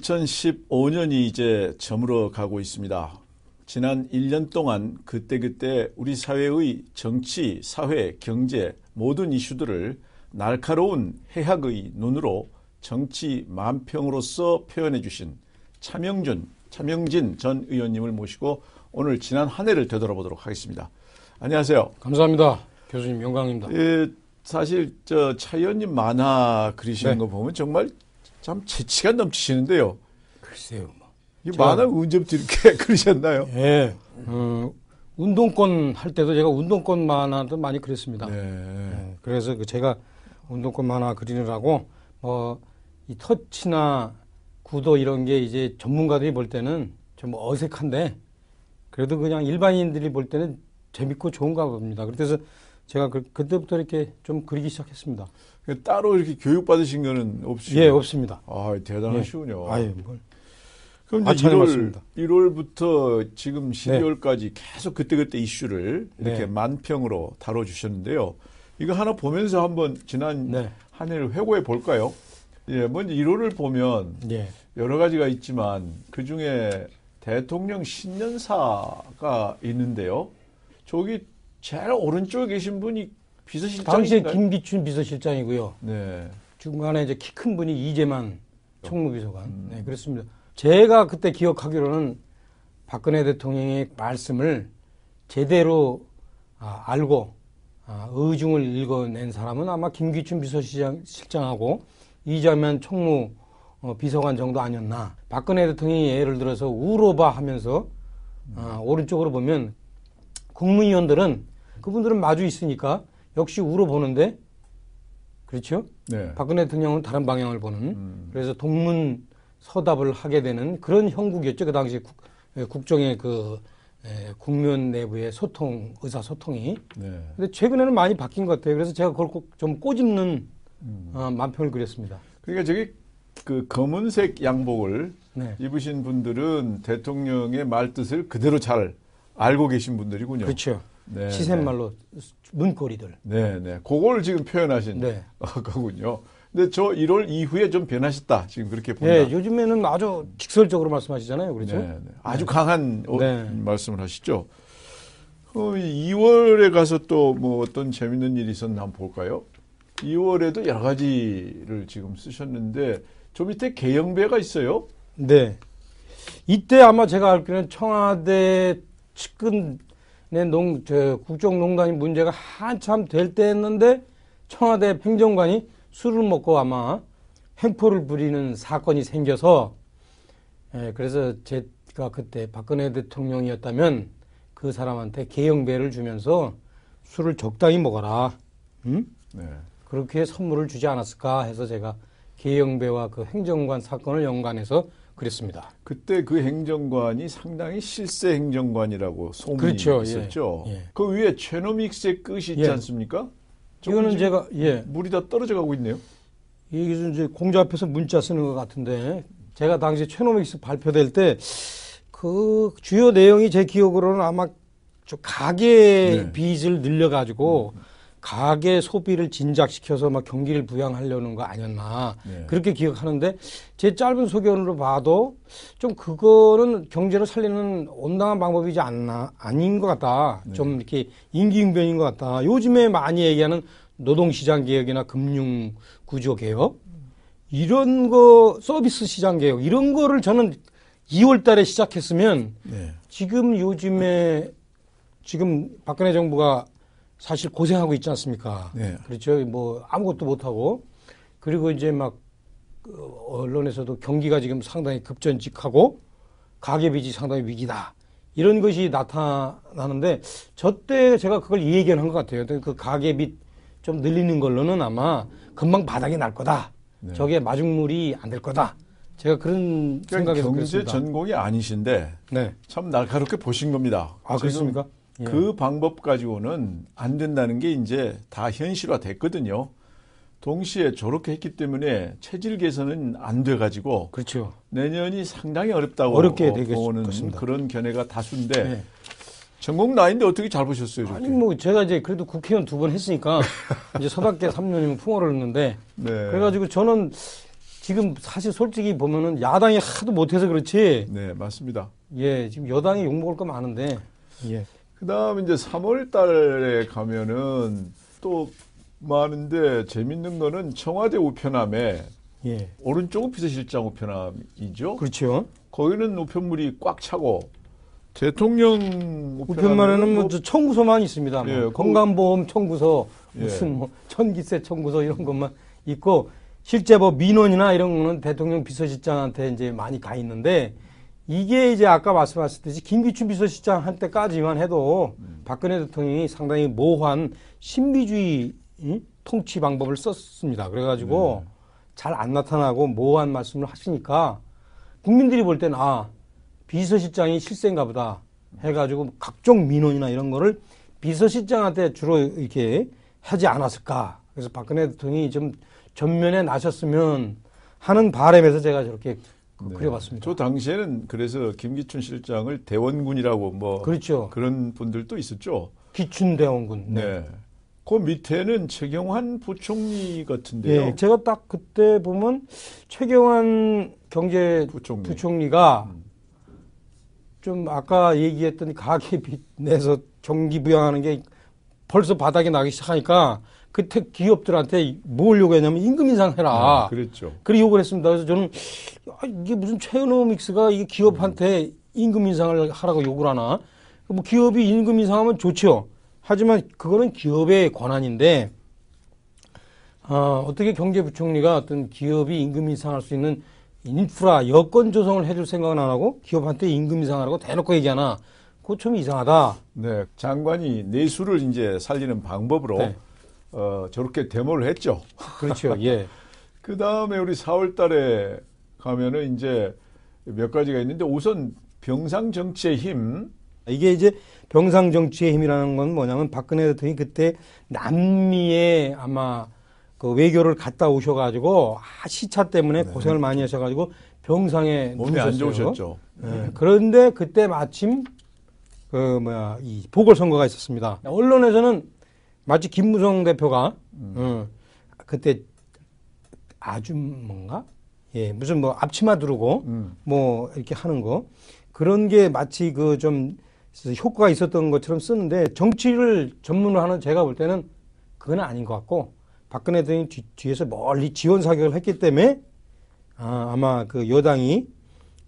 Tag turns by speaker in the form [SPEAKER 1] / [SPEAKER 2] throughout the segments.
[SPEAKER 1] 2015년이 이제 저물어 가고 있습니다. 지난 1년 동안 그때그때 우리 사회의 정치, 사회, 경제 모든 이슈들을 날카로운 해학의 눈으로 정치 만평으로서 표현해 주신 차명준, 차명진 전 의원님을 모시고 오늘 지난 한 해를 되돌아보도록 하겠습니다. 안녕하세요.
[SPEAKER 2] 감사합니다. 교수님 영광입니다.
[SPEAKER 1] 예, 사실 저 차 의원님 만화 그리시는
[SPEAKER 2] 네.
[SPEAKER 1] 거 보면 정말 참 재치가 넘치시는데요.
[SPEAKER 2] 글쎄요. 뭐.
[SPEAKER 1] 이 만화 언제부터 이렇게 그리셨나요?
[SPEAKER 2] 예. 어, 운동권 할 때도 제가 운동권 만화도 많이 그렸습니다.
[SPEAKER 1] 네.
[SPEAKER 2] 예, 그래서 그 제가 운동권 만화 그리느라고 뭐 이 터치나 구도 이런 게 이제 전문가들이 볼 때는 좀 어색한데 그래도 그냥 일반인들이 볼 때는 재밌고 좋은가 봅니다. 그래서 제가 그, 그때부터 이렇게 좀 그리기 시작했습니다.
[SPEAKER 1] 따로 이렇게 교육 받으신 거는 없으시고
[SPEAKER 2] 예, 없습니다.
[SPEAKER 1] 아, 대단하시군요.
[SPEAKER 2] 아유, 뭘.
[SPEAKER 1] 그럼
[SPEAKER 2] 아,
[SPEAKER 1] 이제
[SPEAKER 2] 잘
[SPEAKER 1] 1월,
[SPEAKER 2] 맞습니다.
[SPEAKER 1] 1월부터 지금 12월까지 계속 그때그때 이슈를 이렇게
[SPEAKER 2] 네.
[SPEAKER 1] 만평으로 다뤄주셨는데요. 이거 하나 보면서 한번 지난
[SPEAKER 2] 네.
[SPEAKER 1] 한 해를 회고해 볼까요? 예, 먼저 1월을 보면
[SPEAKER 2] 예.
[SPEAKER 1] 여러 가지가 있지만 그 중에 대통령 신년사가 있는데요. 저기 제일 오른쪽에 계신 분이 비서실장이신가요?
[SPEAKER 2] 김기춘 비서실장이고요.
[SPEAKER 1] 네.
[SPEAKER 2] 중간에 이제 키 큰 분이 이재만 총무비서관.
[SPEAKER 1] 음.
[SPEAKER 2] 네, 그렇습니다. 제가 그때 기억하기로는 박근혜 대통령의 말씀을 제대로 아, 알고 아, 의중을 읽어낸 사람은 아마 김기춘 비서실장 실장하고 이재만 총무 어, 비서관 정도 아니었나. 박근혜 대통령이 예를 들어서 우로바 하면서 아, 오른쪽으로 보면 국무위원들은 그분들은 마주 있으니까 역시 우로 보는데 그렇죠?
[SPEAKER 1] 네.
[SPEAKER 2] 박근혜 대통령은 다른 방향을 보는
[SPEAKER 1] 음.
[SPEAKER 2] 그래서 동문 서답을 하게 되는 그런 형국이었죠 그 당시 국, 예, 국정의 그 에, 국면 내부의 소통 의사 소통이
[SPEAKER 1] 네.
[SPEAKER 2] 근데 최근에는 많이 바뀐 것 같아요 그래서 제가 그걸 꼭 좀 꼬집는
[SPEAKER 1] 음.
[SPEAKER 2] 어, 만평을 그렸습니다
[SPEAKER 1] 그러니까 저기 그 검은색 양복을
[SPEAKER 2] 네
[SPEAKER 1] 입으신 분들은 대통령의 말 뜻을 그대로 잘 알고 계신 분들이군요.
[SPEAKER 2] 그렇죠
[SPEAKER 1] 네,
[SPEAKER 2] 시샘말로 눈꼬리들
[SPEAKER 1] 네, 네. 그걸 지금 표현하신
[SPEAKER 2] 네.
[SPEAKER 1] 거군요. 근데 저 1월 이후에 좀 변하셨다. 지금 그렇게 본다.
[SPEAKER 2] 예, 요즘에는 아주 직설적으로 말씀하시잖아요 그렇죠
[SPEAKER 1] 네, 네. 아주 강한 어,
[SPEAKER 2] 네.
[SPEAKER 1] 말씀을 하시죠. 어, 2월에 가서 또 뭐 어떤 재밌는 일이 있었나 한번 볼까요? 2월에도 여러 가지를 지금 쓰셨는데 저 밑에 개영배가 있어요.
[SPEAKER 2] 네. 이때 아마 제가 알기로는 청와대 측근의 농, 저, 국정농단이 문제가 한참 될 때였는데 청와대 행정관이 술을 먹고 아마 횡포를 부리는 사건이 생겨서 예, 그래서 제가 그때 박근혜 대통령이었다면 그 사람한테 개영배를 주면서 술을 적당히 먹어라. 음?
[SPEAKER 1] 네.
[SPEAKER 2] 그렇게 선물을 주지 않았을까 해서 제가 개영배와 그 행정관 사건을 연관해서 그랬습니다.
[SPEAKER 1] 그때 그 행정관이 상당히 실세 행정관이라고 소문이
[SPEAKER 2] 그렇죠.
[SPEAKER 1] 있었죠.
[SPEAKER 2] 예, 예.
[SPEAKER 1] 그 위에 최노믹스의 끝이 있지
[SPEAKER 2] 예.
[SPEAKER 1] 않습니까?
[SPEAKER 2] 이거는 제가 예
[SPEAKER 1] 물이 다 떨어져 가고 있네요.
[SPEAKER 2] 이게 이제 공자 앞에서 문자 쓰는 것 같은데 제가 당시 최노믹스 발표될 때 그 주요 내용이 제 기억으로는 아마 저 가계
[SPEAKER 1] 네.
[SPEAKER 2] 빚을 늘려가지고 가계 소비를 진작시켜서 막 경기를 부양하려는 거 아니었나
[SPEAKER 1] 네.
[SPEAKER 2] 그렇게 기억하는데 제 짧은 소견으로 봐도 좀 그거는 경제를 살리는 온당한 방법이지 않나 아닌 것 같다.
[SPEAKER 1] 네.
[SPEAKER 2] 좀 이렇게 임기응변인 것 같다. 요즘에 많이 얘기하는 노동시장 개혁이나 금융 구조 개혁 이런 거 서비스 시장 개혁 이런 거를 저는 2월 달에 시작했으면
[SPEAKER 1] 네.
[SPEAKER 2] 지금 요즘에 지금 박근혜 정부가 사실 고생하고 있지 않습니까?
[SPEAKER 1] 네.
[SPEAKER 2] 그렇죠. 뭐 아무것도 못 하고 그리고 이제 막그 언론에서도 경기가 지금 상당히 급전직하고 가계빚이 상당히 위기다. 이런 것이 나타나는데 저 때 제가 그걸 얘기한 것 같아요. 그 가계빚 좀 늘리는 걸로는 아마 금방 바닥이 날 거다.
[SPEAKER 1] 네.
[SPEAKER 2] 저게 마중물이 안 될 거다. 제가 그런
[SPEAKER 1] 그러니까
[SPEAKER 2] 생각에서
[SPEAKER 1] 경제
[SPEAKER 2] 그랬습니다.
[SPEAKER 1] 전공이 아니신데
[SPEAKER 2] 네.
[SPEAKER 1] 참 날카롭게 보신 겁니다.
[SPEAKER 2] 아, 그렇습니까? 예.
[SPEAKER 1] 그 방법 가지고는 안 된다는 게 이제 다 현실화 됐거든요. 동시에 저렇게 했기 때문에 체질 개선은 안 돼 가지고
[SPEAKER 2] 그렇죠.
[SPEAKER 1] 내년이 상당히 어렵다고
[SPEAKER 2] 어렵게 되겠-
[SPEAKER 1] 보는
[SPEAKER 2] 같습니다.
[SPEAKER 1] 그런 견해가 다수인데
[SPEAKER 2] 네.
[SPEAKER 1] 전공 나인데 어떻게 잘 보셨어요? 저렇게?
[SPEAKER 2] 아니 뭐 제가 이제 그래도 국회의원 두 번 했으니까 이제 서답게 3년이면 풍어를 했는데
[SPEAKER 1] 네.
[SPEAKER 2] 그래가지고 저는 지금 사실 솔직히 보면은 야당이 하도 못해서 그렇지.
[SPEAKER 1] 네, 맞습니다.
[SPEAKER 2] 예, 지금 여당이 욕먹을 거 많은데. 예.
[SPEAKER 1] 그 다음 이제 3월 달에 가면은 또 많은데 재밌는 거는 청와대 우편함에
[SPEAKER 2] 예.
[SPEAKER 1] 오른쪽은 비서실장 우편함이죠.
[SPEAKER 2] 그렇죠.
[SPEAKER 1] 거기는 우편물이 꽉 차고 대통령
[SPEAKER 2] 우편만에는 뭐뭐저 청구서만 있습니다. 뭐
[SPEAKER 1] 예, 그-
[SPEAKER 2] 건강보험 청구서,
[SPEAKER 1] 예.
[SPEAKER 2] 무슨 뭐 전기세 청구서 이런 것만 있고 실제 뭐 민원이나 이런 거는 대통령 비서실장한테 이제 많이 가 있는데 이게 이제 아까 말씀하셨듯이 김기춘 비서실장 할 때까지만 해도 박근혜 대통령이 상당히 모호한 신비주의 이? 통치 방법을 썼습니다. 그래가지고 잘안 나타나고 모호한 말씀을 하시니까 국민들이 볼 때는 아 비서실장이 실세인가 보다 해가지고 각종 민원이나 이런 거를 비서실장한테 주로 이렇게 하지 않았을까. 그래서 박근혜 대통령이 좀 전면에 나셨으면 하는 바람에서 제가 저렇게 그-
[SPEAKER 1] 네.
[SPEAKER 2] 그려봤습니다.
[SPEAKER 1] 저 당시에는 그래서 김기춘 실장을 대원군이라고 뭐
[SPEAKER 2] 그렇죠.
[SPEAKER 1] 그런 분들도 있었죠.
[SPEAKER 2] 기춘대원군.
[SPEAKER 1] 네. 그 밑에는 최경환 부총리 같은데요.
[SPEAKER 2] 예, 제가 딱 그때 보면 최경환 경제
[SPEAKER 1] 부총리.
[SPEAKER 2] 부총리가
[SPEAKER 1] 음.
[SPEAKER 2] 좀 아까 얘기했던 가계 빚 내서 경기 부양하는 게 벌써 바닥에 나기 시작하니까 그때 기업들한테 뭘 요구했냐면 임금 인상해라.
[SPEAKER 1] 아, 그랬죠.
[SPEAKER 2] 그래 요구를 했습니다. 그래서 저는 야, 이게 무슨 최노믹스가 이게 기업한테 임금 인상을 하라고 요구를 하나? 뭐 기업이 임금 인상하면 좋죠. 하지만 그거는 기업의 권한인데 어, 어떻게 경제부총리가 어떤 기업이 임금 인상할 수 있는 인프라 여건 조성을 해줄 생각은 안 하고 기업한테 임금 인상하라고 대놓고 얘기하나? 그거 좀 이상하다.
[SPEAKER 1] 네. 장관이 내수를 이제 살리는 방법으로
[SPEAKER 2] 네.
[SPEAKER 1] 어, 저렇게 데모를 했죠.
[SPEAKER 2] 그렇죠. 예.
[SPEAKER 1] 그 다음에 우리 4월 달에 가면은 이제 몇 가지가 있는데 우선 병상 정치의 힘.
[SPEAKER 2] 이게 이제 병상 정치의 힘이라는 건 뭐냐면 박근혜 대통령이 그때 남미에 아마 그 외교를 갔다 오셔가지고 아, 시차 때문에 고생을 많이 하셔가지고 병상에
[SPEAKER 1] 몸이 안
[SPEAKER 2] 누우셨어요.
[SPEAKER 1] 좋으셨죠.
[SPEAKER 2] 예, 그런데 그때 마침 그 뭐야 이 보궐선거가 있었습니다. 언론에서는 마치 김무성 대표가 어, 그때 아주 뭔가 예 무슨 뭐 앞치마 두르고
[SPEAKER 1] 음.
[SPEAKER 2] 뭐 이렇게 하는 거 그런 게 마치 그 좀 효과가 있었던 것처럼 쓰는데 정치를 전문으로 하는 제가 볼 때는 그건 아닌 것 같고 박근혜 대통령이 뒤, 뒤에서 멀리 지원 사격을 했기 때문에 아, 아마 그 여당이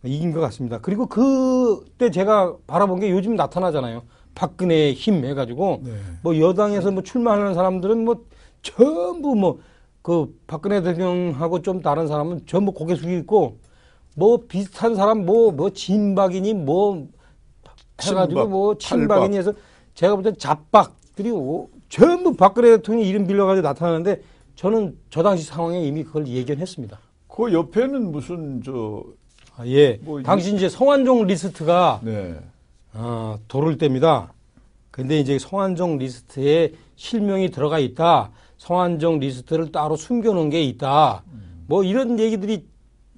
[SPEAKER 2] 이긴 것 같습니다. 그리고 그때 제가 바라본 게 요즘 나타나잖아요. 박근혜의 힘 해가지고
[SPEAKER 1] 네.
[SPEAKER 2] 뭐 여당에서 뭐 출마하는 사람들은 뭐 전부 뭐 그 박근혜 대통령하고 좀 다른 사람은 전부 고개 숙이고 뭐 비슷한 사람 뭐뭐 진박이니 뭐 해가지고
[SPEAKER 1] 친박,
[SPEAKER 2] 뭐. 친박이니 해서 제가 볼땐 잡박들이 오- 전부 박근혜 대통령 이름 빌려가지고 나타나는데 저는 저 당시 상황에 이미 그걸 예견했습니다.
[SPEAKER 1] 그 옆에는 무슨 저
[SPEAKER 2] 아, 예.
[SPEAKER 1] 뭐 이-
[SPEAKER 2] 당시 이제 성완종 리스트가
[SPEAKER 1] 네.
[SPEAKER 2] 어, 도를 때입니다. 근데 이제 성완종 리스트에 실명이 들어가 있다. 성완종 리스트를 따로 숨겨놓은 게 있다. 뭐 이런 얘기들이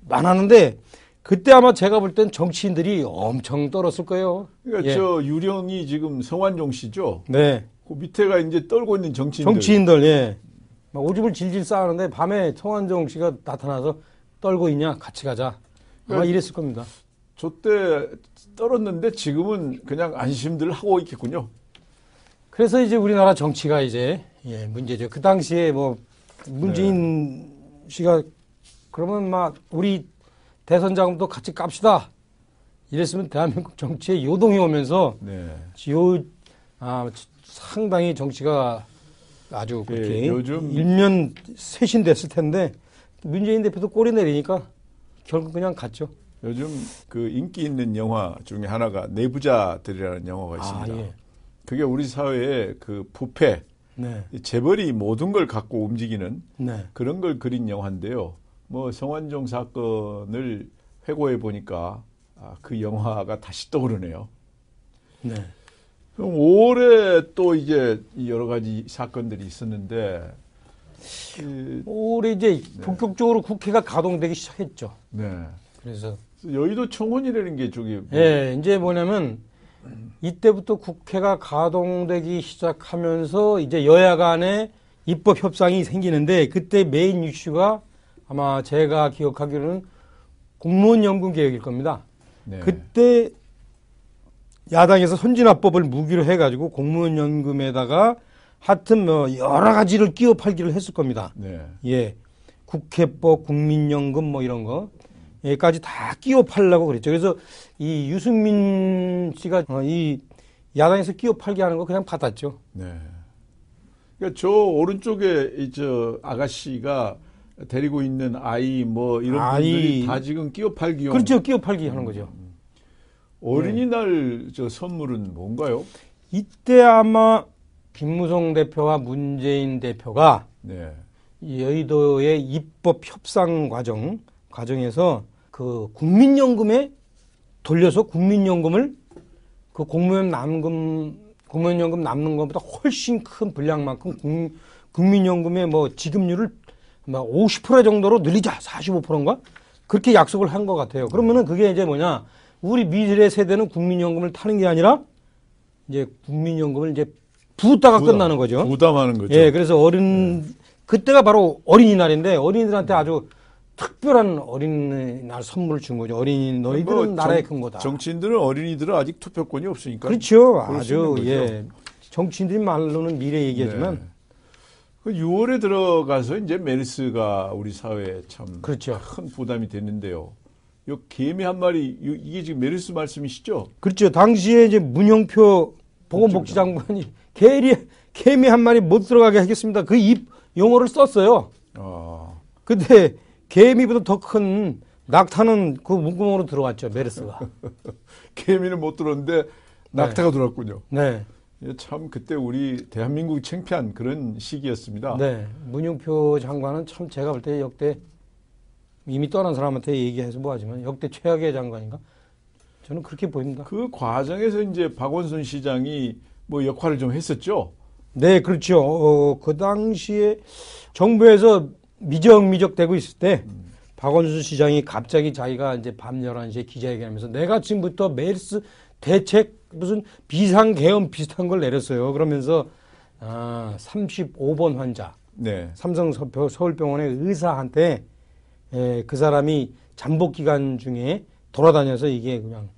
[SPEAKER 2] 많았는데 그때 아마 제가 볼 땐 정치인들이 엄청 떨었을 거예요.
[SPEAKER 1] 그러니까
[SPEAKER 2] 예.
[SPEAKER 1] 저 유령이 지금 성완종 씨죠.
[SPEAKER 2] 네.
[SPEAKER 1] 그 밑에가 이제 떨고 있는 정치인들.
[SPEAKER 2] 정치인들, 예. 막 오줌을 질질 싸는데 밤에 성완종 씨가 나타나서 떨고 있냐? 같이 가자. 아마
[SPEAKER 1] 그러니까
[SPEAKER 2] 이랬을 겁니다.
[SPEAKER 1] 저때 떨었는데 지금은 그냥 안심들 하고 있겠군요.
[SPEAKER 2] 그래서 이제 우리나라 정치가 이제 예, 문제죠. 그 당시에 뭐 문재인 씨가 그러면 막 우리 대선 자금도 같이 깝시다. 이랬으면 대한민국 정치에 요동이 오면서
[SPEAKER 1] 네.
[SPEAKER 2] 요 아, 상당히 정치가 아주
[SPEAKER 1] 예,
[SPEAKER 2] 그렇게
[SPEAKER 1] 요즘-
[SPEAKER 2] 일면 쇄신됐을 텐데 문재인 대표도 꼬리 내리니까 결국 그냥 갔죠.
[SPEAKER 1] 요즘 그 인기 있는 영화 중에 하나가 내부자들이라는 영화가 있습니다.
[SPEAKER 2] 아, 예.
[SPEAKER 1] 그게 우리 사회의 그 부패,
[SPEAKER 2] 네.
[SPEAKER 1] 이 재벌이 모든 걸 갖고 움직이는
[SPEAKER 2] 네.
[SPEAKER 1] 그런 걸 그린 영화인데요. 뭐 성완종 사건을 회고해 보니까 아, 그 영화가 다시 떠오르네요.
[SPEAKER 2] 네.
[SPEAKER 1] 그럼 올해 또 이제 이 여러 가지 사건들이 있었는데, 그,
[SPEAKER 2] 올해 이제 본격적으로 국회가 가동되기 시작했죠.
[SPEAKER 1] 네.
[SPEAKER 2] 그래서
[SPEAKER 1] 여의도 청원이라는 게 저기 뭐-
[SPEAKER 2] 예, 이제 뭐냐면 이때부터 국회가 가동되기 시작하면서 이제 여야 간에 입법 협상이 생기는데 그때 메인 이슈가 아마 제가 기억하기로는 공무원 연금 개혁일 겁니다.
[SPEAKER 1] 네.
[SPEAKER 2] 그때 야당에서 선진화법을 무기로 해가지고 공무원 연금에다가 하여튼 뭐 여러 가지를 끼워 팔기를 했을 겁니다.
[SPEAKER 1] 네.
[SPEAKER 2] 예. 국회법, 국민연금 뭐 이런 거. 여기까지 다 끼워 팔려고 그랬죠. 그래서 이 유승민 씨가 어, 이 야당에서 끼워 팔게 하는 거 그냥 받았죠.
[SPEAKER 1] 네. 그러니까 저 오른쪽에 이저 아가씨가 데리고 있는 아이 뭐 이런
[SPEAKER 2] 아이.
[SPEAKER 1] 분들이 다 지금 끼어 팔기용
[SPEAKER 2] 그렇죠. 끼워 팔기 하는 거죠.
[SPEAKER 1] 어린이날 저 선물은 뭔가요?
[SPEAKER 2] 이때 아마 김무성 대표와 문재인 대표가
[SPEAKER 1] 네.
[SPEAKER 2] 이 여의도의 입법 협상 과정 과정에서 그 국민연금에 돌려서 국민연금을 그 공무원 남금 공무원연금 남는 것보다 훨씬 큰 분량만큼 국, 국민연금의 뭐 지급률을 뭐50% 정도로 늘리자 45%인가 그렇게 약속을 한 것 같아요. 그러면은 그게 이제 뭐냐 우리 미래 세대는 국민연금을 타는 게 아니라 이제 국민연금을 이제 부다가
[SPEAKER 1] 부담,
[SPEAKER 2] 끝나는 거죠.
[SPEAKER 1] 부담하는 거죠.
[SPEAKER 2] 예, 그래서 어린 그때가 바로 어린이날인데 어린이들한테 아주 특별한 어린이날 선물을 준 거죠. 어린이 너희들은
[SPEAKER 1] 뭐
[SPEAKER 2] 나라의
[SPEAKER 1] 정-
[SPEAKER 2] 큰 거다.
[SPEAKER 1] 정치인들은 어린이들은 아직 투표권이 없으니까.
[SPEAKER 2] 그렇죠. 아주. 예. 정치인들이 말로는 미래 얘기하지만
[SPEAKER 1] 네. 그 6월에 들어가서 이제 메르스가 우리 사회에 참큰
[SPEAKER 2] 그렇죠.
[SPEAKER 1] 부담이 됐는데요. 요 개미 한 마리 요- 이게 지금 메르스 말씀이시죠?
[SPEAKER 2] 그렇죠. 당시에 이제 문영표 보건복지 장관이 개리 개미 한 마리 못 들어가게 하겠습니다. 그 입 용어를 썼어요.
[SPEAKER 1] 아,
[SPEAKER 2] 근데 개미보다 더 큰 낙타는 그 문구멍으로 들어왔죠. 메르스가.
[SPEAKER 1] 개미는 못 들었는데 낙타가 들어왔군요.
[SPEAKER 2] 네.
[SPEAKER 1] 예, 참 그때 우리 대한민국이 창피한 그런 시기였습니다.
[SPEAKER 2] 네. 문용표 장관은 참 제가 볼 때 역대 이미 떠난 사람한테 얘기해서 뭐하지만 역대 최악의 장관인가? 저는 그렇게 보입니다.
[SPEAKER 1] 그 과정에서 이제 박원순 시장이 뭐 역할을 좀 했었죠.
[SPEAKER 2] 네, 그렇죠. 어, 그 당시에 정부에서 미적미적 되고 있을 때 박원순 시장이 갑자기 자기가 이제 밤 11시에 기자회견하면서 내가 지금부터 메르스 대책 무슨 비상계엄 비슷한 걸 내렸어요. 그러면서 아, 35번 환자
[SPEAKER 1] 네.
[SPEAKER 2] 삼성 서- 서울병원의 의사한테 에, 그 사람이 잠복 기간 중에 돌아다녀서 이게 그냥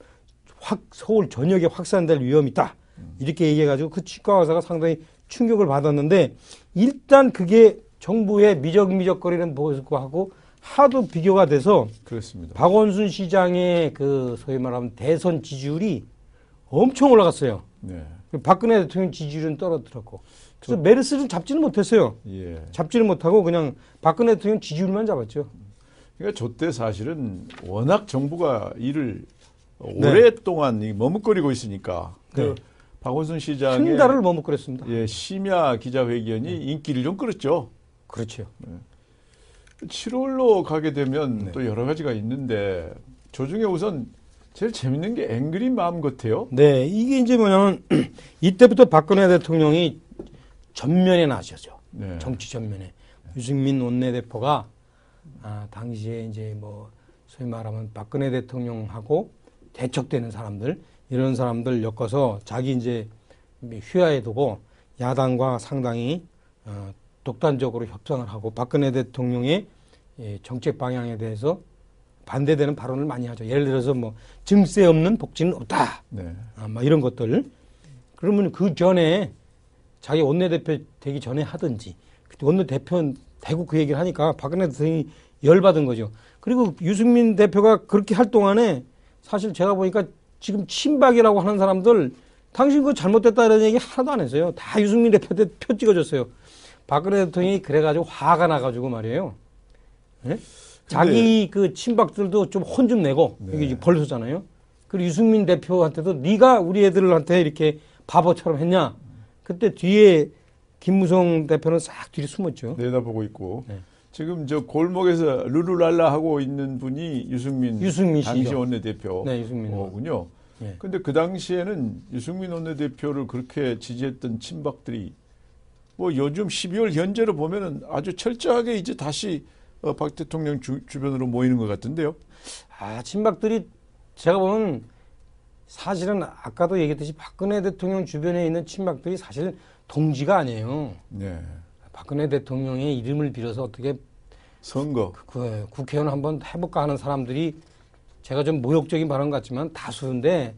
[SPEAKER 2] 확 서울 전역에 확산될 위험이 있다. 이렇게 얘기해가지고 그 치과 의사가 상당히 충격을 받았는데 일단 그게 정부의 미적미적거리는 모습하고 하도 비교가 돼서
[SPEAKER 1] 그렇습니다.
[SPEAKER 2] 박원순 시장의 그 소위 말하면 대선 지지율이 엄청 올라갔어요.
[SPEAKER 1] 네.
[SPEAKER 2] 박근혜 대통령 지지율은 떨어뜨렸고 그래서 메르스를 잡지는 못했어요.
[SPEAKER 1] 예.
[SPEAKER 2] 잡지를 못하고 그냥 박근혜 대통령 지지율만 잡았죠.
[SPEAKER 1] 그러니까 저때 사실은 워낙 정부가 일을
[SPEAKER 2] 네.
[SPEAKER 1] 오랫동안 이 머뭇거리고 있으니까 그
[SPEAKER 2] 네.
[SPEAKER 1] 박원순 시장의
[SPEAKER 2] 한 달을 머뭇거렸습니다.
[SPEAKER 1] 예, 심야 기자회견이 인기를 좀 끌었죠.
[SPEAKER 2] 그렇죠.
[SPEAKER 1] 7월로 가게 되면
[SPEAKER 2] 네.
[SPEAKER 1] 또 여러 가지가 있는데 저 중에 우선 제일 재밌는 게 앵그리 마음 같아요.
[SPEAKER 2] 네, 이게 이제 뭐냐면 이때부터 박근혜 대통령이 전면에 나서죠.
[SPEAKER 1] 네.
[SPEAKER 2] 정치 전면에 유승민 원내대표가 아, 당시에 이제 뭐 소위 말하면 박근혜 대통령하고 대척되는 사람들 이런 사람들 엮어서 자기 이제 휘하에 두고 야당과 상당히 어, 독단적으로 협상을 하고 박근혜 대통령의 예, 정책 방향에 대해서 반대되는 발언을 많이 하죠. 예를 들어서 뭐 증세 없는 복지는 없다.
[SPEAKER 1] 네.
[SPEAKER 2] 아, 막 이런 것들. 그러면 그 전에 자기 원내대표 되기 전에 하든지 그때 원내대표 대구 그 얘기를 하니까 박근혜 대통령이 열받은 거죠. 그리고 유승민 대표가 그렇게 할 동안에 사실 제가 보니까 지금 친박이라고 하는 사람들 당신 그거 잘못됐다는 얘기 하나도 안 했어요. 다 유승민 대표한테 표 찍어줬어요. 박근혜 대통령이 그래가지고 화가 나가지고 말이에요. 예? 자기 그 친박들도 좀혼좀 내고
[SPEAKER 1] 네.
[SPEAKER 2] 이게 벌써잖아요. 그리고 유승민 대표한테도 네가 우리 애들한테 이렇게 바보처럼 했냐? 그때 뒤에 김무성 대표는 싹 뒤로 숨었죠.
[SPEAKER 1] 내다보고 있고
[SPEAKER 2] 네.
[SPEAKER 1] 지금 저 골목에서 룰루랄라 하고 있는 분이 유승민,
[SPEAKER 2] 유승민
[SPEAKER 1] 당시
[SPEAKER 2] 씨죠.
[SPEAKER 1] 원내대표
[SPEAKER 2] 네, 유승민 의원.
[SPEAKER 1] 군요.
[SPEAKER 2] 예.
[SPEAKER 1] 근데 그 당시에는 유승민 원내대표를 그렇게 지지했던 친박들이 뭐 요즘 12월 현재로 보면은 아주 철저하게 이제 다시 어, 박 대통령 주, 주변으로 모이는 것 같은데요.
[SPEAKER 2] 아, 친박들이 제가 보면 사실은 아까도 얘기했듯이 박근혜 대통령 주변에 있는 친박들이 사실 동지가 아니에요.
[SPEAKER 1] 네.
[SPEAKER 2] 박근혜 대통령의 이름을 빌어서 어떻게
[SPEAKER 1] 선거.
[SPEAKER 2] 그 국회의원 한번 해볼까 하는 사람들이 제가 좀 모욕적인 발언 같지만 다수인데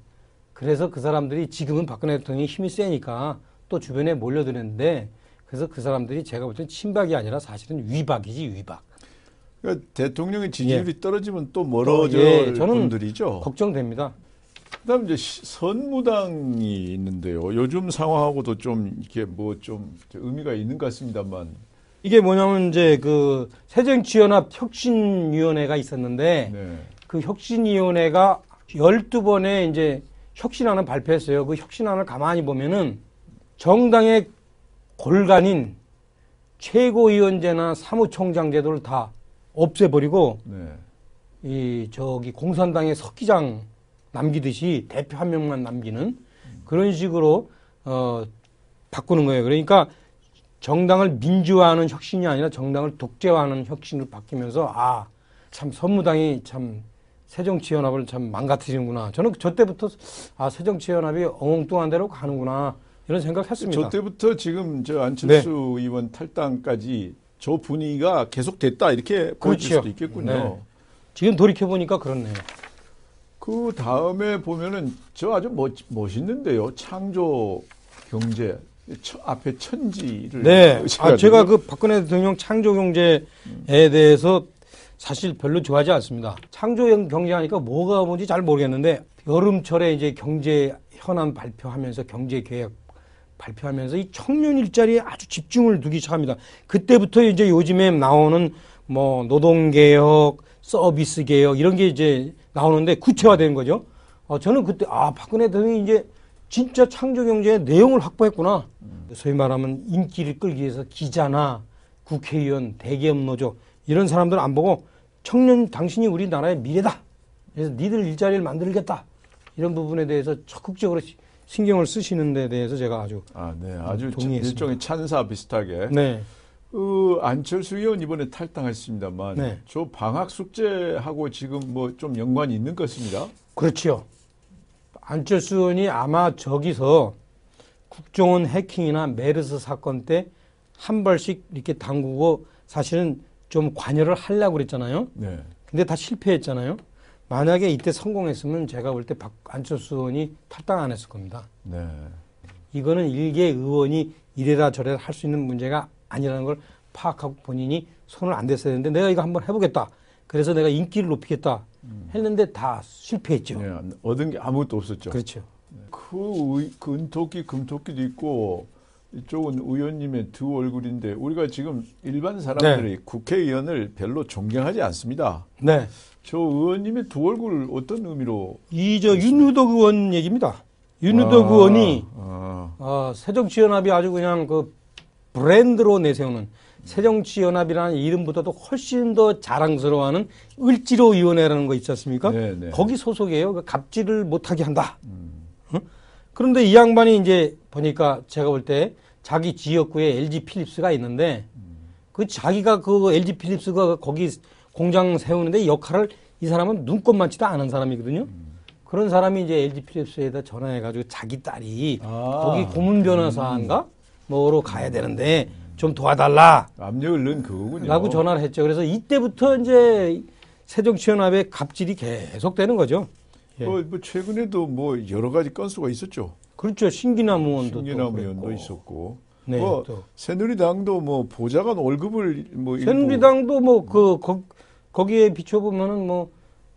[SPEAKER 2] 그래서 그 사람들이 지금은 박근혜 대통령이 힘이 세니까 또 주변에 몰려드는데 그래서 그 사람들이 제가 볼 땐 친박이 아니라 사실은 위박이지 위박.
[SPEAKER 1] 그러니까 대통령의 지지율이 떨어지면 또 멀어질
[SPEAKER 2] 예, 저는
[SPEAKER 1] 분들이죠.
[SPEAKER 2] 걱정됩니다.
[SPEAKER 1] 그다음 이제 시- 선무당이 있는데요. 요즘 상황하고도 좀 이렇게 뭐 좀 의미가 있는 것 같습니다만.
[SPEAKER 2] 이게 뭐냐면 이제 그 새정치연합 혁신위원회가 있었는데
[SPEAKER 1] 네.
[SPEAKER 2] 그 혁신위원회가 12번의 이제 혁신안을 발표했어요. 그 혁신안을 가만히 보면은 정당의 골간인 최고위원제나 사무총장 제도를 다 없애버리고
[SPEAKER 1] 네.
[SPEAKER 2] 이 저기 공산당의 석기장 남기듯이 대표 한 명만 남기는 그런 식으로 어 바꾸는 거예요. 그러니까 정당을 민주화하는 혁신이 아니라 정당을 독재화하는 혁신으로 바뀌면서 아 참 선무당이 참 새정치연합을 참 망가뜨리는구나. 저는 저 때부터 아 새정치연합이 엉뚱한 대로 가는구나 이런 생각했습니다.
[SPEAKER 1] 저 때부터 지금 저 안철수 의원 탈당까지 저 분위기가 계속됐다 이렇게 보여질
[SPEAKER 2] 그렇죠.
[SPEAKER 1] 수도 있겠군요.
[SPEAKER 2] 네. 지금 돌이켜 보니까 그렇네요.
[SPEAKER 1] 그 다음에 보면은 저 아주 멋, 멋있는데요. 창조 경제 처- 앞에 천지를
[SPEAKER 2] 네. 아, 제가
[SPEAKER 1] 거.
[SPEAKER 2] 그 박근혜 대통령 창조 경제에 대해서 사실 별로 좋아하지 않습니다. 창조 경제 하니까 뭐가 뭔지 잘 모르겠는데 여름철에 이제 경제 현안 발표하면서 경제 계획 발표하면서 이 청년 일자리에 아주 집중을 두기 시작합니다. 그때부터 이제 요즘에 나오는 뭐 노동개혁, 서비스 개혁 이런 게 이제 나오는데 구체화된 거죠. 어, 저는 그때 아 박근혜 대통령이 이제 진짜 창조 경제의 내용을 확보했구나. 소위 말하면 인기를 끌기 위해서 기자나 국회의원, 대기업 노조 이런 사람들 안 보고 청년 당신이 우리나라의 미래다. 그래서 니들 일자리를 만들겠다. 이런 부분에 대해서 적극적으로 시- 신경을 쓰시는 데 대해서 제가 아주
[SPEAKER 1] 아, 네. 아주
[SPEAKER 2] 동의했습니다.
[SPEAKER 1] 일종의 찬사 비슷하게.
[SPEAKER 2] 네.
[SPEAKER 1] 그 안철수 의원 이번에 탈당했습니다만
[SPEAKER 2] 네.
[SPEAKER 1] 저 방학 숙제하고 지금 뭐 좀 연관이 있는 것 같습니다.
[SPEAKER 2] 그렇죠. 안철수 의원이 아마 저기서 국정원 해킹이나 메르스 사건 때 한 발씩 이렇게 담그고 사실은 좀 관여를 하려고 그랬잖아요.
[SPEAKER 1] 네.
[SPEAKER 2] 근데 다 실패했잖아요. 만약에 이때 성공했으면 제가 볼 때 안철수 의원이 탈당 안 했을 겁니다.
[SPEAKER 1] 네.
[SPEAKER 2] 이거는 일개 의원이 이래라 저래라 할 수 있는 문제가 아니라는 걸 파악하고 본인이 손을 안 댔어야 되는데 내가 이거 한번 해보겠다. 그래서 내가 인기를 높이겠다 했는데 다 실패했죠.
[SPEAKER 1] 네. 얻은 게 아무것도 없었죠.
[SPEAKER 2] 그렇죠.
[SPEAKER 1] 그 의, 금토끼 금토끼도 있고 이쪽은 의원님의 두 얼굴인데 우리가 지금 일반 사람들이 국회의원을 별로 존경하지 않습니다.
[SPEAKER 2] 네.
[SPEAKER 1] 저 의원님의 두 얼굴 어떤 의미로?
[SPEAKER 2] 이 저 윤유덕 의원 얘기입니다. 윤유덕
[SPEAKER 1] 아,
[SPEAKER 2] 의원이
[SPEAKER 1] 아,
[SPEAKER 2] 어, 새정치연합이 아주 그냥 그 브랜드로 내세우는 새정치연합이라는 이름보다도 훨씬 더 자랑스러워하는 을지로위원회라는 거 있지 않습니까?
[SPEAKER 1] 네, 네.
[SPEAKER 2] 거기 소속이에요. 그 갑질을 못하게 한다. 응? 그런데 이 양반이 이제 보니까 제가 볼 때 자기 지역구에 LG 필립스가 있는데 그 자기가 그 LG 필립스가 거기 공장 세우는데 역할을 이 사람은 눈꼽만치도 않은 사람이거든요. 그런 사람이 이제 LG 필립스에다 전화해가지고 자기 딸이
[SPEAKER 1] 아.
[SPEAKER 2] 거기 고문 변호사인가 뭐로 가야 되는데 좀 도와달라.
[SPEAKER 1] 압력을 넣은 그거군요.
[SPEAKER 2] 라고 전화를 했죠. 그래서 이때부터 이제 새정치연합의 갑질이 계속되는 거죠. 예.
[SPEAKER 1] 뭐, 뭐 최근에도 뭐 여러 가지 건수가 있었죠.
[SPEAKER 2] 그렇죠. 신기나무 또
[SPEAKER 1] 의원도
[SPEAKER 2] 그랬고.
[SPEAKER 1] 있었고.
[SPEAKER 2] 네,
[SPEAKER 1] 뭐
[SPEAKER 2] 또.
[SPEAKER 1] 새누리당도 뭐 보좌관 월급을 뭐
[SPEAKER 2] 새누리당도 뭐그 거기에 비춰보면은 뭐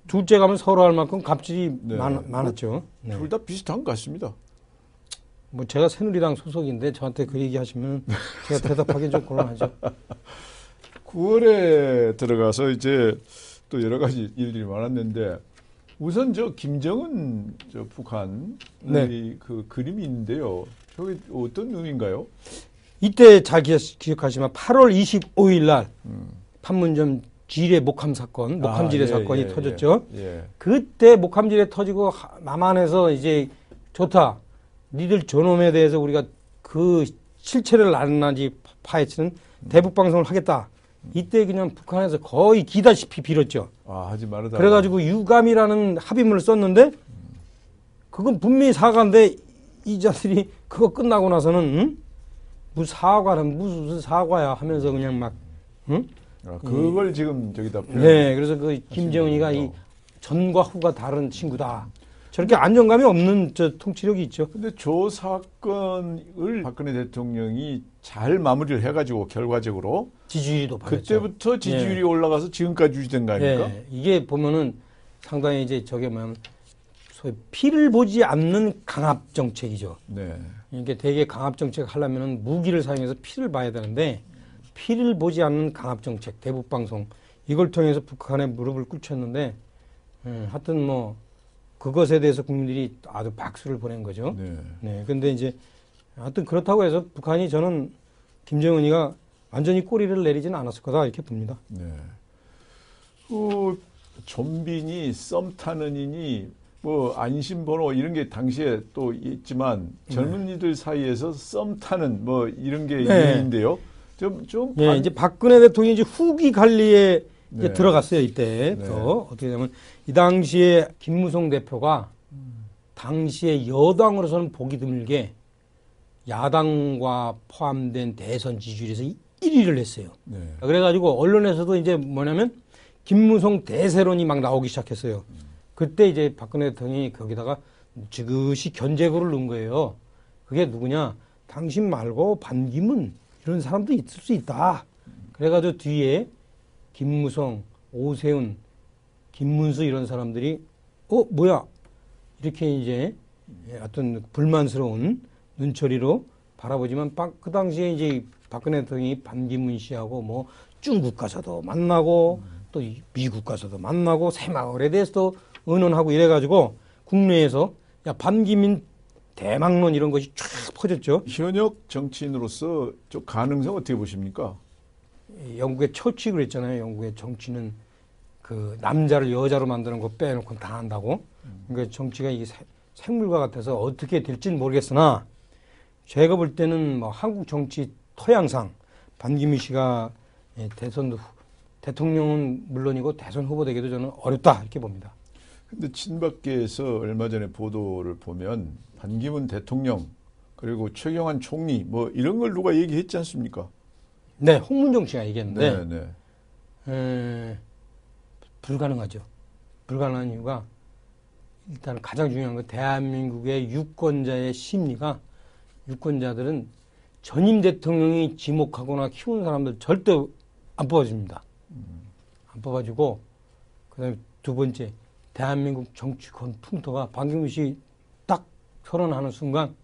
[SPEAKER 2] 둘째 가면 서로 할 만큼 갑질이
[SPEAKER 1] 네.
[SPEAKER 2] 많, 많았죠. 네.
[SPEAKER 1] 둘다 비슷한 것 같습니다.
[SPEAKER 2] 뭐 제가 새누리당 소속인데 저한테 그 얘기 하시면 제가 대답하기는 좀 곤란하죠.
[SPEAKER 1] 9월에 들어가서 이제 또 여러 가지 일들이 많았는데 우선 저 김정은 저 북한
[SPEAKER 2] 네.
[SPEAKER 1] 그 그림이 있는데요. 저게 어떤 의미인가요?
[SPEAKER 2] 이때 잘 기억, 기억하시면 8월 25일 날 판문점 지뢰 목함 사건, 목함 지뢰
[SPEAKER 1] 아, 예,
[SPEAKER 2] 사건이
[SPEAKER 1] 예,
[SPEAKER 2] 터졌죠.
[SPEAKER 1] 예. 예.
[SPEAKER 2] 그때 목함 지뢰 터지고 하- 남한에서 이제 좋다. 니들 저놈에 대해서 우리가 그 실체를 알았는지 파헤치는 대북 방송을 하겠다. 이때 그냥 북한에서 거의 기다시피 빌었죠.
[SPEAKER 1] 아 하지 말아다.
[SPEAKER 2] 그래가지고 유감이라는 합의문을 썼는데 그건 분명히 사과인데 이 자들이 그거 끝나고 나서는 응? 무슨 사과는 무슨 사과야 하면서 그냥 막 응?
[SPEAKER 1] 아, 그걸 지금 저기다.
[SPEAKER 2] 네, 그래서 그 김정은이가 이
[SPEAKER 1] 하시는군요.
[SPEAKER 2] 전과 후가 다른 친구다. 저렇게 안정감이 없는 저 통치력이 있죠.
[SPEAKER 1] 근데 조 사건을 박근혜 대통령이 잘 마무리를 해가지고 결과적으로
[SPEAKER 2] 지지율도.
[SPEAKER 1] 그때부터 지지율이
[SPEAKER 2] 예.
[SPEAKER 1] 올라가서 지금까지 유지된 거 아닙니까?
[SPEAKER 2] 예, 이게 보면은 상당히 이제 저게 뭐냐면 소위 피를 보지 않는 강압 정책이죠.
[SPEAKER 1] 네.
[SPEAKER 2] 이게 되게 강압 정책 하려면은 무기를 사용해서 피를 봐야 되는데 피를 보지 않는 강압 정책 대북 방송 이걸 통해서 북한에 무릎을 꿇쳤는데 음, 하여튼 뭐 그것에 대해서 국민들이 아주 박수를 보낸 거죠.
[SPEAKER 1] 네.
[SPEAKER 2] 네. 근데 이제 하여튼 그렇다고 해서 북한이 저는 김정은이가 완전히 꼬리를 내리지는 않았을 거다 이렇게 봅니다.
[SPEAKER 1] 네. 그 좀비니 썸 타는 이니 뭐 안심번호 이런 게 당시에 또 있지만 젊은이들 사이에서 썸 타는 뭐 이런 게
[SPEAKER 2] 네.
[SPEAKER 1] 유행인데요. 좀좀
[SPEAKER 2] 예, 이제 박근혜 대통령이 이제 후기 관리에 이제
[SPEAKER 1] 네.
[SPEAKER 2] 들어갔어요 이때.
[SPEAKER 1] 네.
[SPEAKER 2] 또 어떻게 되냐면 이 당시에 김무성 대표가 당시에 여당으로서는 보기 드물게 야당과 포함된 대선 지지율에서 1위를 했어요.
[SPEAKER 1] 네.
[SPEAKER 2] 그래가지고 언론에서도 이제 뭐냐면 김무성 대세론이 막 나오기 시작했어요. 그때 이제 박근혜 대통령이 거기다가 지그시 견제구를 넣은 거예요. 그게 누구냐? 당신 말고 반기문 이런 사람도 있을 수 있다. 그래가지고 뒤에 김무성, 오세훈, 김문수 이런 사람들이 어 뭐야 이렇게 이제 어떤 불만스러운 눈초리로 바라보지만 빡- 그 당시에 이제 박근혜 대통령이 반기문 씨하고 뭐 중국 가서도 만나고 또 이- 미국 가서도 만나고 새마을에 대해서도 의논하고 이래가지고 국내에서 야 반기문 대망론 이런 것이 쫙 퍼졌죠.
[SPEAKER 1] 현역 정치인으로서 좀 가능성 어떻게 보십니까?
[SPEAKER 2] 이 영국의 처치 그랬잖아요. 영국의 정치는 그 남자를 여자로 만드는 거 빼놓고 다 한다고. 그러니까 정치가 이게 새- 생물과 같아서 어떻게 될지는 모르겠으나 제가 볼 때는 뭐 한국 정치 토양상 반기문 씨가 예, 대선 후, 대통령은 물론이고 대선 후보 되기도 저는 어렵다 이렇게 봅니다.
[SPEAKER 1] 근데 친박계에서 얼마 전에 보도를 보면 반기문 대통령 그리고 최경환 총리 뭐 이런 걸 누가 얘기했지 않습니까?
[SPEAKER 2] 네, 홍문정 씨가 얘기했는데
[SPEAKER 1] 네, 네.
[SPEAKER 2] 에, 불가능하죠. 불가능한 이유가 일단 가장 중요한 건 대한민국의 유권자의 심리가 유권자들은 전임 대통령이 지목하거나 키운 사람들 절대 안 뽑아줍니다. 안 뽑아주고 그다음에 두 번째 대한민국 정치권 풍토가 박영민 씨딱 선언하는 순간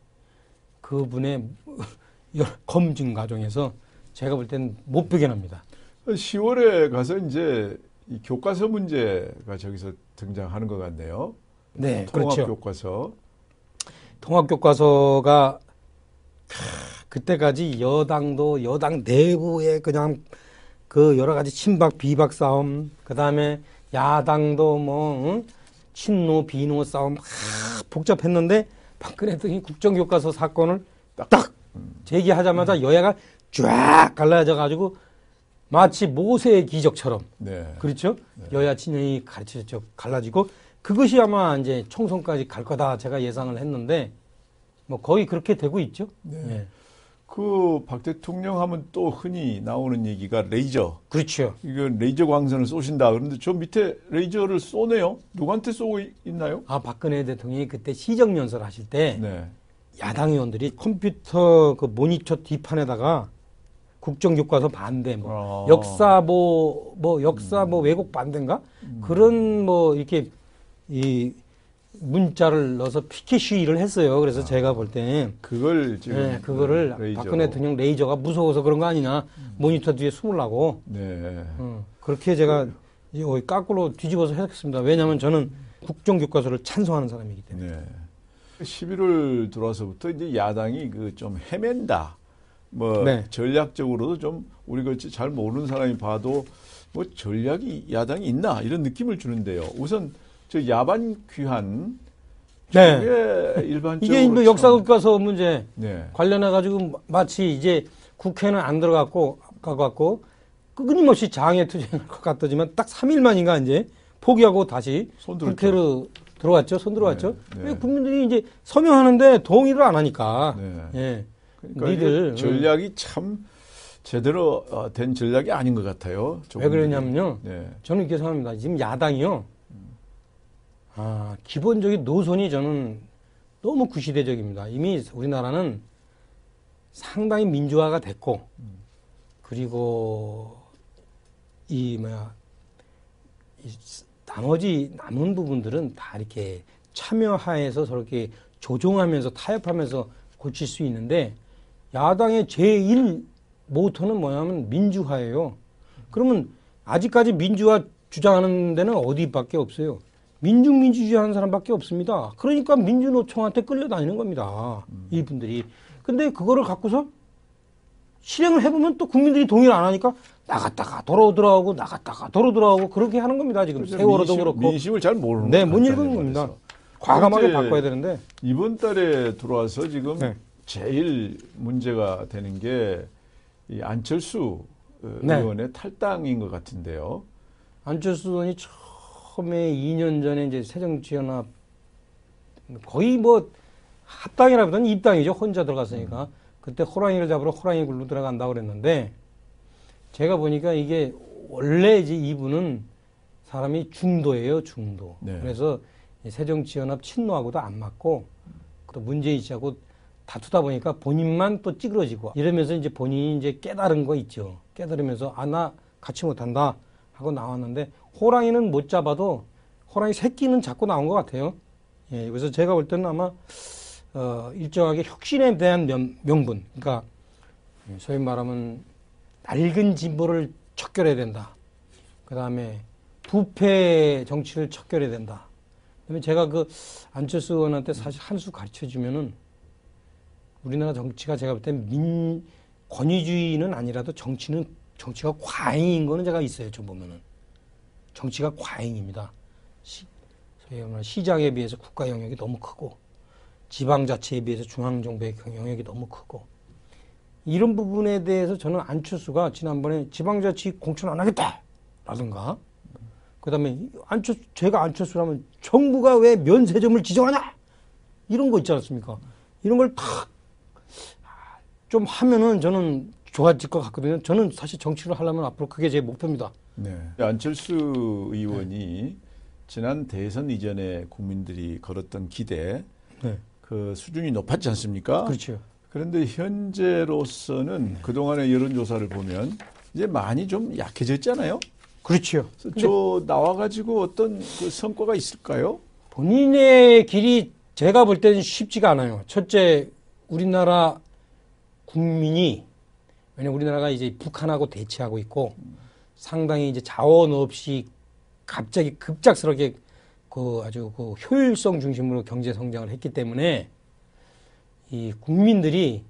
[SPEAKER 2] 그분의 검증 과정에서 제가 볼 때는 못 배견합니다.
[SPEAKER 1] 10월에 가서 이제 이 교과서 문제가 저기서 등장하는 것 같네요.
[SPEAKER 2] 네,
[SPEAKER 1] 통합
[SPEAKER 2] 그렇죠.
[SPEAKER 1] 교과서.
[SPEAKER 2] 통합 교과서가 캬, 그때까지 여당도 여당 내부에 그냥 그 여러 가지 친박 비박 싸움 그 다음에 야당도 뭐 응? 친노 비노 싸움 하, 복잡했는데 박근혜 대통령이 국정교과서 사건을 딱 제기하자마자 여야가 쫙 갈라져 가지고 마치 모세의 기적처럼
[SPEAKER 1] 네.
[SPEAKER 2] 그렇죠? 여야 진영이 가르쳐져 갈라지고 그것이 아마 이제 총선까지 갈 거다 제가 예상을 했는데 뭐 거의 그렇게 되고 있죠.
[SPEAKER 1] 네.
[SPEAKER 2] 예.
[SPEAKER 1] 그박 대통령 하면 또 흔히 나오는 얘기가 레이저.
[SPEAKER 2] 그렇죠.
[SPEAKER 1] 이거 레이저 광선을 쏘신다. 그런데 저 밑에 레이저를 쏘네요. 누구한테 쏘고 있- 있나요?
[SPEAKER 2] 아 박근혜 대통령이 그때 시정 연설 하실 때
[SPEAKER 1] 네.
[SPEAKER 2] 야당 의원들이 컴퓨터 그 모니터 뒷판에다가 국정교과서 반대, 뭐
[SPEAKER 1] 어.
[SPEAKER 2] 역사 뭐, 뭐 역사 뭐 왜곡 반대인가 그런 뭐 이렇게 이 문자를 넣어서 피켓 시위를 했어요. 그래서 제가 볼 때는
[SPEAKER 1] 그걸 지금
[SPEAKER 2] 네, 그거를
[SPEAKER 1] 레이저로.
[SPEAKER 2] 박근혜 대통령 레이저가 무서워서 그런 거 아니냐 모니터 뒤에 숨으려고
[SPEAKER 1] 네.
[SPEAKER 2] 어, 그렇게 제가 이 까꾸로 뒤집어서 해석했습니다. 왜냐하면 저는 국정교과서를 찬성하는 사람이기 때문에.
[SPEAKER 1] 네. 11월 들어와서부터 이제 야당이 그 좀 헤맨다. 뭐
[SPEAKER 2] 네.
[SPEAKER 1] 전략적으로도 좀 우리가 잘 모르는 사람이 봐도 뭐 전략이 야당이 있나 이런 느낌을 주는데요. 우선 저 야반 귀환
[SPEAKER 2] 네.
[SPEAKER 1] 이게 일반적으로
[SPEAKER 2] 이게 뭐
[SPEAKER 1] 참-
[SPEAKER 2] 역사 교과서 문제
[SPEAKER 1] 네.
[SPEAKER 2] 관련해 가지고 마치 이제 국회는 안 들어갔고 가갖고 끊임없이 장애 투쟁할 것 같더지만 딱 3일 만인가 이제 포기하고 다시. 국회로 들어왔죠. 손 들어왔죠.
[SPEAKER 1] 네, 네.
[SPEAKER 2] 왜 국민들이 이제 서명하는데 동의를 안 하니까.
[SPEAKER 1] 네.
[SPEAKER 2] 예.
[SPEAKER 1] 그러니까
[SPEAKER 2] 니들,
[SPEAKER 1] 전략이 참 제대로 어, 된 전략이 아닌 것 같아요.
[SPEAKER 2] 왜 그러냐면요.
[SPEAKER 1] 네.
[SPEAKER 2] 저는 이렇게 생각합니다. 지금 야당이요. 아, 기본적인 노선이 저는 너무 구시대적입니다. 이미 우리나라는 상당히 민주화가 됐고, 그리고 이 뭐야, 이 나머지 남은 부분들은 다 이렇게 참여하에서 저렇게 조종하면서 타협하면서 고칠 수 있는데 야당의 제1 모토는 뭐냐면 민주화예요. 그러면 아직까지 민주화 주장하는 데는 어디밖에 없어요. 민중민주주의 하는 사람밖에 없습니다. 그러니까 민주노총한테 끌려다니는 겁니다. 이분들이. 근데 그거를 갖고서 실행을 해보면 또 국민들이 동의를 안 하니까 나갔다가 돌아오더라고 나갔다가 돌아오더라고 그렇게 하는 겁니다. 지금. 세월호도
[SPEAKER 1] 민심,
[SPEAKER 2] 그렇고.
[SPEAKER 1] 민심을 잘 모르는
[SPEAKER 2] 네,
[SPEAKER 1] 못것
[SPEAKER 2] 읽은 겁니다. 과감하게 바꿔야 되는데.
[SPEAKER 1] 이번 달에 들어와서 지금
[SPEAKER 2] 네.
[SPEAKER 1] 제일 문제가 되는 게 이 안철수 어,
[SPEAKER 2] 네.
[SPEAKER 1] 의원의 탈당인 것 같은데요.
[SPEAKER 2] 안철수 의원이 처음 에 2년 전에 이제 새정치연합 거의 뭐 합당이라보다는 입당이죠. 혼자 들어갔으니까. 그때 호랑이를 잡으러 호랑이 굴로 들어간다고 그랬는데 제가 보니까 이게 원래 이제 이분은 사람이 중도예요. 중도.
[SPEAKER 1] 네.
[SPEAKER 2] 그래서 이 새정치연합 친노하고도 안 맞고 또 문재인 씨하고 다투다 보니까 본인만 또 찌그러지고 이러면서 이제 본인이 이제 깨달은 거 있죠. 깨달으면서 아 나 같이 못한다 하고 나왔는데 호랑이는 못 잡아도 호랑이 새끼는 잡고 나온 것 같아요. 예, 그래서 제가 볼 때는 아마 어, 일정하게 혁신에 대한 명, 명분, 그러니까 소위 말하면 낡은 진보를 척결해야 된다. 그 다음에 부패 정치를 척결해야 된다. 그다음에 제가 그 안철수 의원한테 사실 한 수 가르쳐 주면은 우리나라 정치가 제가 볼 때 민 권위주의는 아니라도 정치는 정치가 과잉인 거는 제가 있어요. 좀 보면은 정치가 과잉입니다. 시, 소위 말하면 시장에 비해서 국가 영역이 너무 크고 지방자치에 비해서 중앙정부의 영역이 너무 크고 이런 부분에 대해서 저는 안철수가 지난번에 지방자치 공천 안 하겠다 라든가 그 다음에 안철수 제가 안철수라면 정부가 왜 면세점을 지정하냐 이런 거 있지 않습니까? 이런 걸다좀 하면은 저는 좋아질 것 같거든요. 저는 사실 정치를 하려면 앞으로 그게 제 목표입니다.
[SPEAKER 1] 네. 안철수 의원이 지난 대선 이전에 국민들이 걸었던 기대
[SPEAKER 2] 네.
[SPEAKER 1] 그 수준이 높았지 않습니까?
[SPEAKER 2] 그렇죠.
[SPEAKER 1] 그런데 현재로서는 그동안의 여론조사를 보면 이제 많이 좀 약해졌잖아요.
[SPEAKER 2] 그렇죠.
[SPEAKER 1] 저 나와가지고 어떤 그 성과가 있을까요?
[SPEAKER 2] 본인의 길이 제가 볼 때는 쉽지가 않아요. 첫째, 우리나라 국민이 왜냐면 우리나라가 이제 북한하고 대치하고 있고 상당히 이제 자원 없이 갑자기 급작스럽게 그 아주 그 효율성 중심으로 경제 성장을 했기 때문에 이 국민들이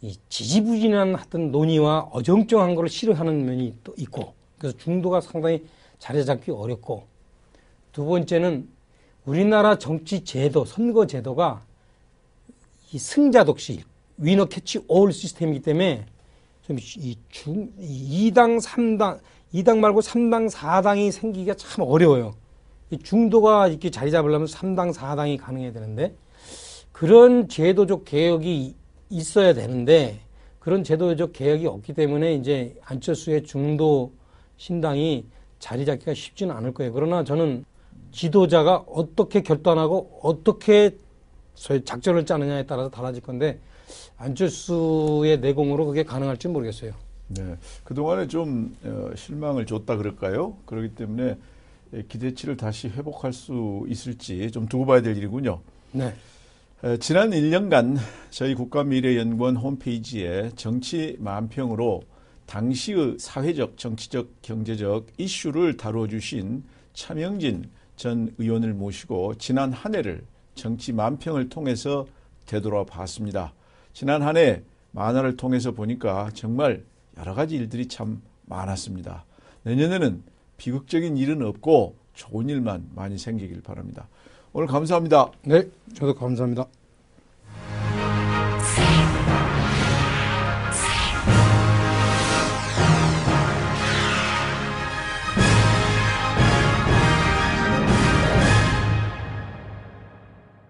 [SPEAKER 2] 이 지지부진한 하던 논의와 어정쩡한 걸 싫어하는 면이 또 있고 그래서 중도가 상당히 자리 잡기 어렵고 두 번째는 우리나라 정치 제도, 선거 제도가 이 승자 독식, 위너 캐치 올 시스템이기 때문에 좀이 중, 이 2당, 3당, 2당 말고 3당, 4당이 생기기가 참 어려워요. 이 중도가 이렇게 자리 잡으려면 3당, 4당이 가능해야 되는데 그런 제도적 개혁이 있어야 되는데 그런 제도적 개혁이 없기 때문에 이제 안철수의 중도 신당이 자리 잡기가 쉽지는 않을 거예요. 그러나 저는 지도자가 어떻게 결단하고 어떻게 작전을 짜느냐에 따라서 달라질 건데 안철수의 내공으로 그게 가능할지 모르겠어요.
[SPEAKER 1] 네. 그동안에 좀 어, 실망을 줬다 그럴까요? 그렇기 때문에 예, 기대치를 다시 회복할 수 있을지 좀 두고 봐야 될 일이군요.
[SPEAKER 2] 네.
[SPEAKER 1] 에, 지난 1년간 저희 국가미래연구원 홈페이지에 정치 만평으로 당시의 사회적, 정치적, 경제적 이슈를 다뤄주신 차명진 전 의원을 모시고 지난 한 해를 정치 만평을 통해서 되돌아 봤습니다. 지난 한 해 만화를 통해서 보니까 정말 여러 가지 일들이 참 많았습니다. 내년에는 비극적인 일은 없고 좋은 일만 많이 생기길 바랍니다. 오늘 감사합니다.
[SPEAKER 2] 네. 저도 감사합니다.